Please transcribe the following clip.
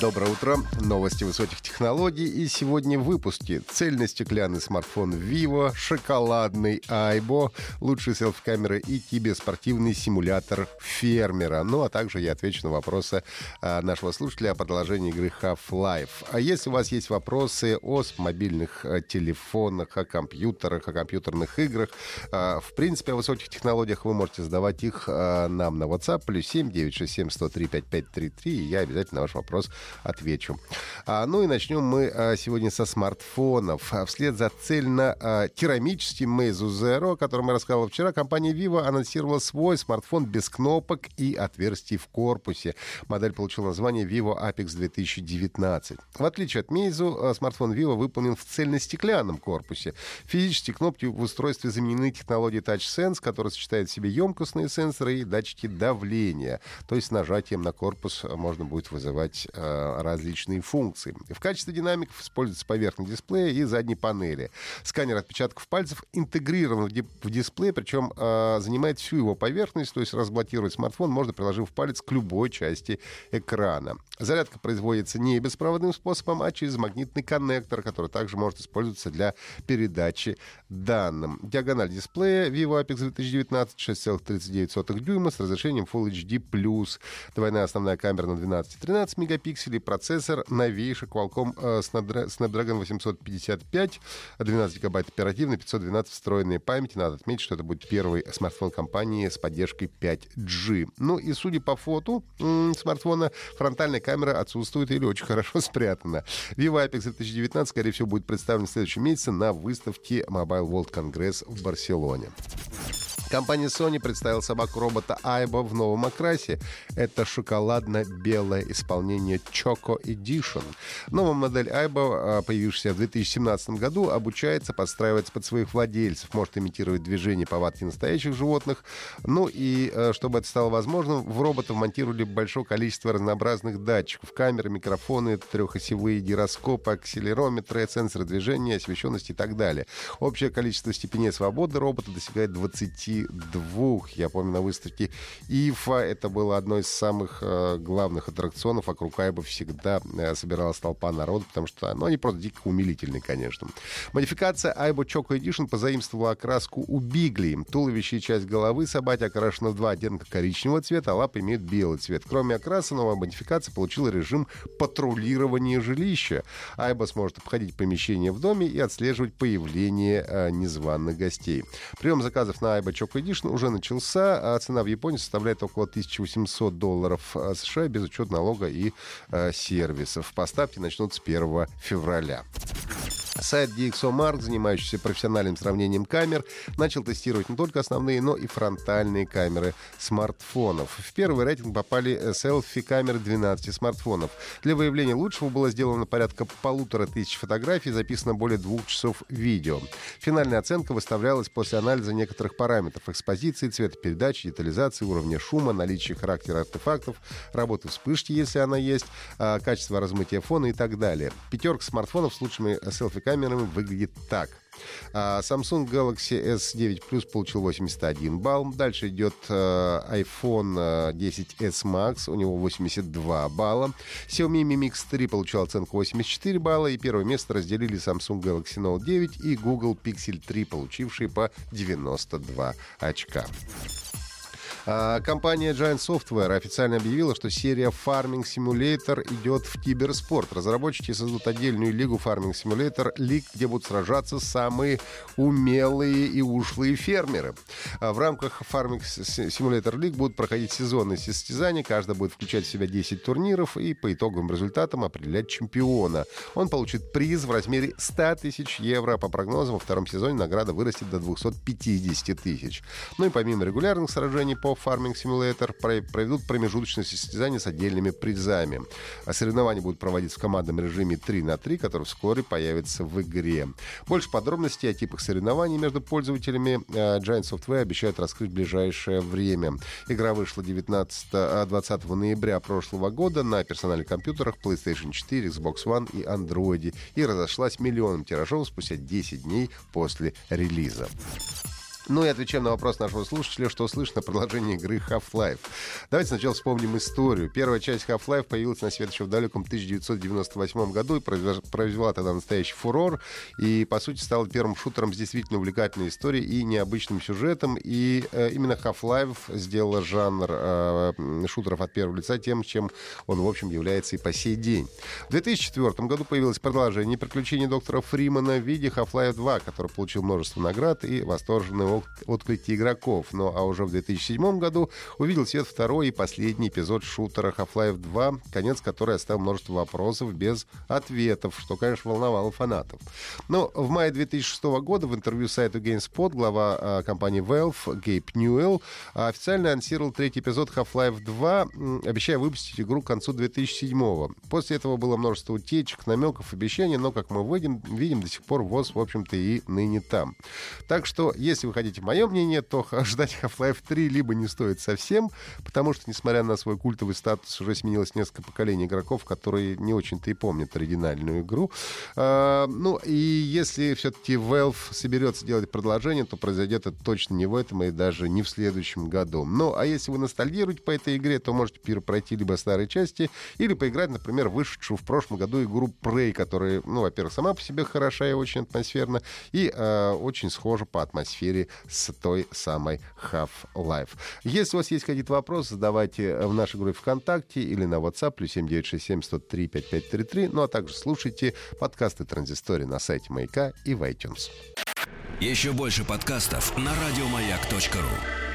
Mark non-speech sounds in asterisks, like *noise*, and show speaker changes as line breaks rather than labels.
Доброе утро. Новости высоких технологий. И сегодня в выпуске. Цельно-стеклянный смартфон Vivo, шоколадный Aibo, лучшие селфи-камеры и киберспортивный симулятор фермера. Ну, а также я отвечу на вопросы а, нашего слушателя о продолжении игры Half-Life. А если у вас есть вопросы о мобильных а, телефонах, о компьютерах, о компьютерных играх, а, в принципе, о высоких технологиях, вы можете задавать их нам на WhatsApp, плюс 7 967 103 5533, и я обязательно ваш вопрос отвечу. А, ну и начнем мы а, сегодня со смартфонов. А, вслед за цельно-керамическим Meizu Zero, о котором я рассказывал вчера, компания Vivo анонсировала свой смартфон без кнопок и отверстий в корпусе. Модель получила название Vivo Apex 2019. В отличие от Meizu, смартфон Vivo выполнен в цельно-стеклянном корпусе. Физические кнопки в устройстве заменены технологией TouchSense, которая сочетает в себе емкостные сенсоры и датчики давления. То есть нажатием на корпус можно будет вызывать различные функции. В качестве динамиков используется поверхный дисплея и задней панели. Сканер отпечатков пальцев интегрирован в дисплей, причем э, занимает всю его поверхность, то есть разблокировать смартфон можно, приложив палец к любой части экрана. Зарядка производится не беспроводным способом, а через магнитный коннектор, который также может использоваться для передачи данным. Диагональ дисплея Vivo Apex 2019 6,39 дюйма с разрешением Full HD+. Двойная основная камера на 12 и 13 мегапикселей мегапикселей, процессор новейший Qualcomm э, Snapdragon 855, 12 гигабайт оперативной, 512 встроенной памяти. Надо отметить, что это будет первый смартфон компании с поддержкой 5G. Ну и судя по фото смартфона, фронтальная камера отсутствует или очень хорошо *laughs* спрятана. Vivo Apex 2019, скорее всего, будет представлен в следующем месяце на выставке Mobile World Congress в Барселоне. Компания Sony представила собаку-робота Айба в новом окрасе. Это шоколадно-белое исполнение Choco Edition. Новая модель Айба, а, появившаяся в 2017 году, обучается подстраиваться под своих владельцев, может имитировать движение повадки настоящих животных. Ну и, э, чтобы это стало возможным, в робота монтировали большое количество разнообразных датчиков. Камеры, микрофоны, трехосевые гироскопы, акселерометры, сенсоры движения, освещенности и так далее. Общее количество степеней свободы робота достигает 20 двух. Я помню на выставке ИФА это было одно из самых э, главных аттракционов. Вокруг Айба всегда э, собиралась толпа народа, потому что ну, они просто дико умилительные, конечно. Модификация Айба Choco Edition позаимствовала окраску у Бигли. Туловище и часть головы собаки окрашены в два оттенка коричневого цвета, а лапы имеют белый цвет. Кроме окраса, новая модификация получила режим патрулирования жилища. Айба сможет обходить помещение в доме и отслеживать появление э, незваных гостей. Прием заказов на Айба Choco Shock Edition уже начался, а цена в Японии составляет около 1800 долларов а США без учета налога и э, сервисов. Поставки начнутся 1 февраля. Сайт DxOMark, занимающийся профессиональным сравнением камер, начал тестировать не только основные, но и фронтальные камеры смартфонов. В первый рейтинг попали селфи-камеры 12 смартфонов. Для выявления лучшего было сделано порядка полутора тысяч фотографий, записано более двух часов видео. Финальная оценка выставлялась после анализа некоторых параметров экспозиции, цветопередачи, детализации, уровня шума, наличия характера артефактов, работы вспышки, если она есть, а, качество размытия фона и так далее. Пятерка смартфонов с лучшими селфи камерами выглядит так. А, Samsung Galaxy S9 Plus получил 81 балл. Дальше идет э, iPhone 10s э, Max, у него 82 балла. Xiaomi Mi Mix 3 получил оценку 84 балла. И первое место разделили Samsung Galaxy Note 9 и Google Pixel 3, получившие по 92 очка. А, компания Giant Software официально объявила, что серия Farming Simulator идет в киберспорт. Разработчики создадут отдельную лигу Farming Simulator League, где будут сражаться самые умелые и ушлые фермеры. А, в рамках Farming Simulator League будут проходить сезонные состязания. Каждый будет включать в себя 10 турниров и по итоговым результатам определять чемпиона. Он получит приз в размере 100 тысяч евро. По прогнозам, во втором сезоне награда вырастет до 250 тысяч. Ну и помимо регулярных сражений по Farming Simulator проведут промежуточное состязание с отдельными призами. А соревнования будут проводиться в командном режиме 3 на 3, который вскоре появится в игре. Больше подробностей о типах соревнований между пользователями э, Giant Software обещают раскрыть в ближайшее время. Игра вышла 19, 20 э, ноября прошлого года на персональных компьютерах PlayStation 4, Xbox One и Android и разошлась миллионом тиражом спустя 10 дней после релиза. Ну и отвечаем на вопрос нашего слушателя, что слышно о продолжении игры Half-Life. Давайте сначала вспомним историю. Первая часть Half-Life появилась на свет еще в далеком 1998 году и произвела тогда настоящий фурор. И, по сути, стала первым шутером с действительно увлекательной историей и необычным сюжетом. И э, именно Half-Life сделала жанр э, шутеров от первого лица тем, чем он, в общем, является и по сей день. В 2004 году появилось продолжение приключений доктора Фримана в виде Half-Life 2, который получил множество наград и восторженный отклики игроков. Ну а уже в 2007 году увидел свет второй и последний эпизод шутера Half-Life 2, конец которой оставил множество вопросов без ответов, что, конечно, волновало фанатов. Но в мае 2006 года в интервью сайту GameSpot глава э, компании Valve Гейб Ньюэлл официально анонсировал третий эпизод Half-Life 2, обещая выпустить игру к концу 2007 После этого было множество утечек, намеков, обещаний, но, как мы видим, видим до сих пор ВОЗ, в общем-то, и ныне там. Так что, если вы хотите хотите мое мнение, то *laughs* ждать Half-Life 3 либо не стоит совсем, потому что, несмотря на свой культовый статус, уже сменилось несколько поколений игроков, которые не очень-то и помнят оригинальную игру. А, ну, и если все-таки Valve соберется делать продолжение, то произойдет это точно не в этом и даже не в следующем году. Ну, а если вы ностальгируете по этой игре, то можете пройти либо старые части, или поиграть, например, вышедшую в прошлом году игру Prey, которая, ну, во-первых, сама по себе хороша и очень атмосферна, и э, очень схожа по атмосфере с той самой Half-Life. Если у вас есть какие-то вопросы, задавайте в нашей группе ВКонтакте или на WhatsApp, плюс 7967 103 5533, ну а также слушайте подкасты Транзистории на сайте Маяка и в iTunes.
Еще больше подкастов на радиомаяк.ру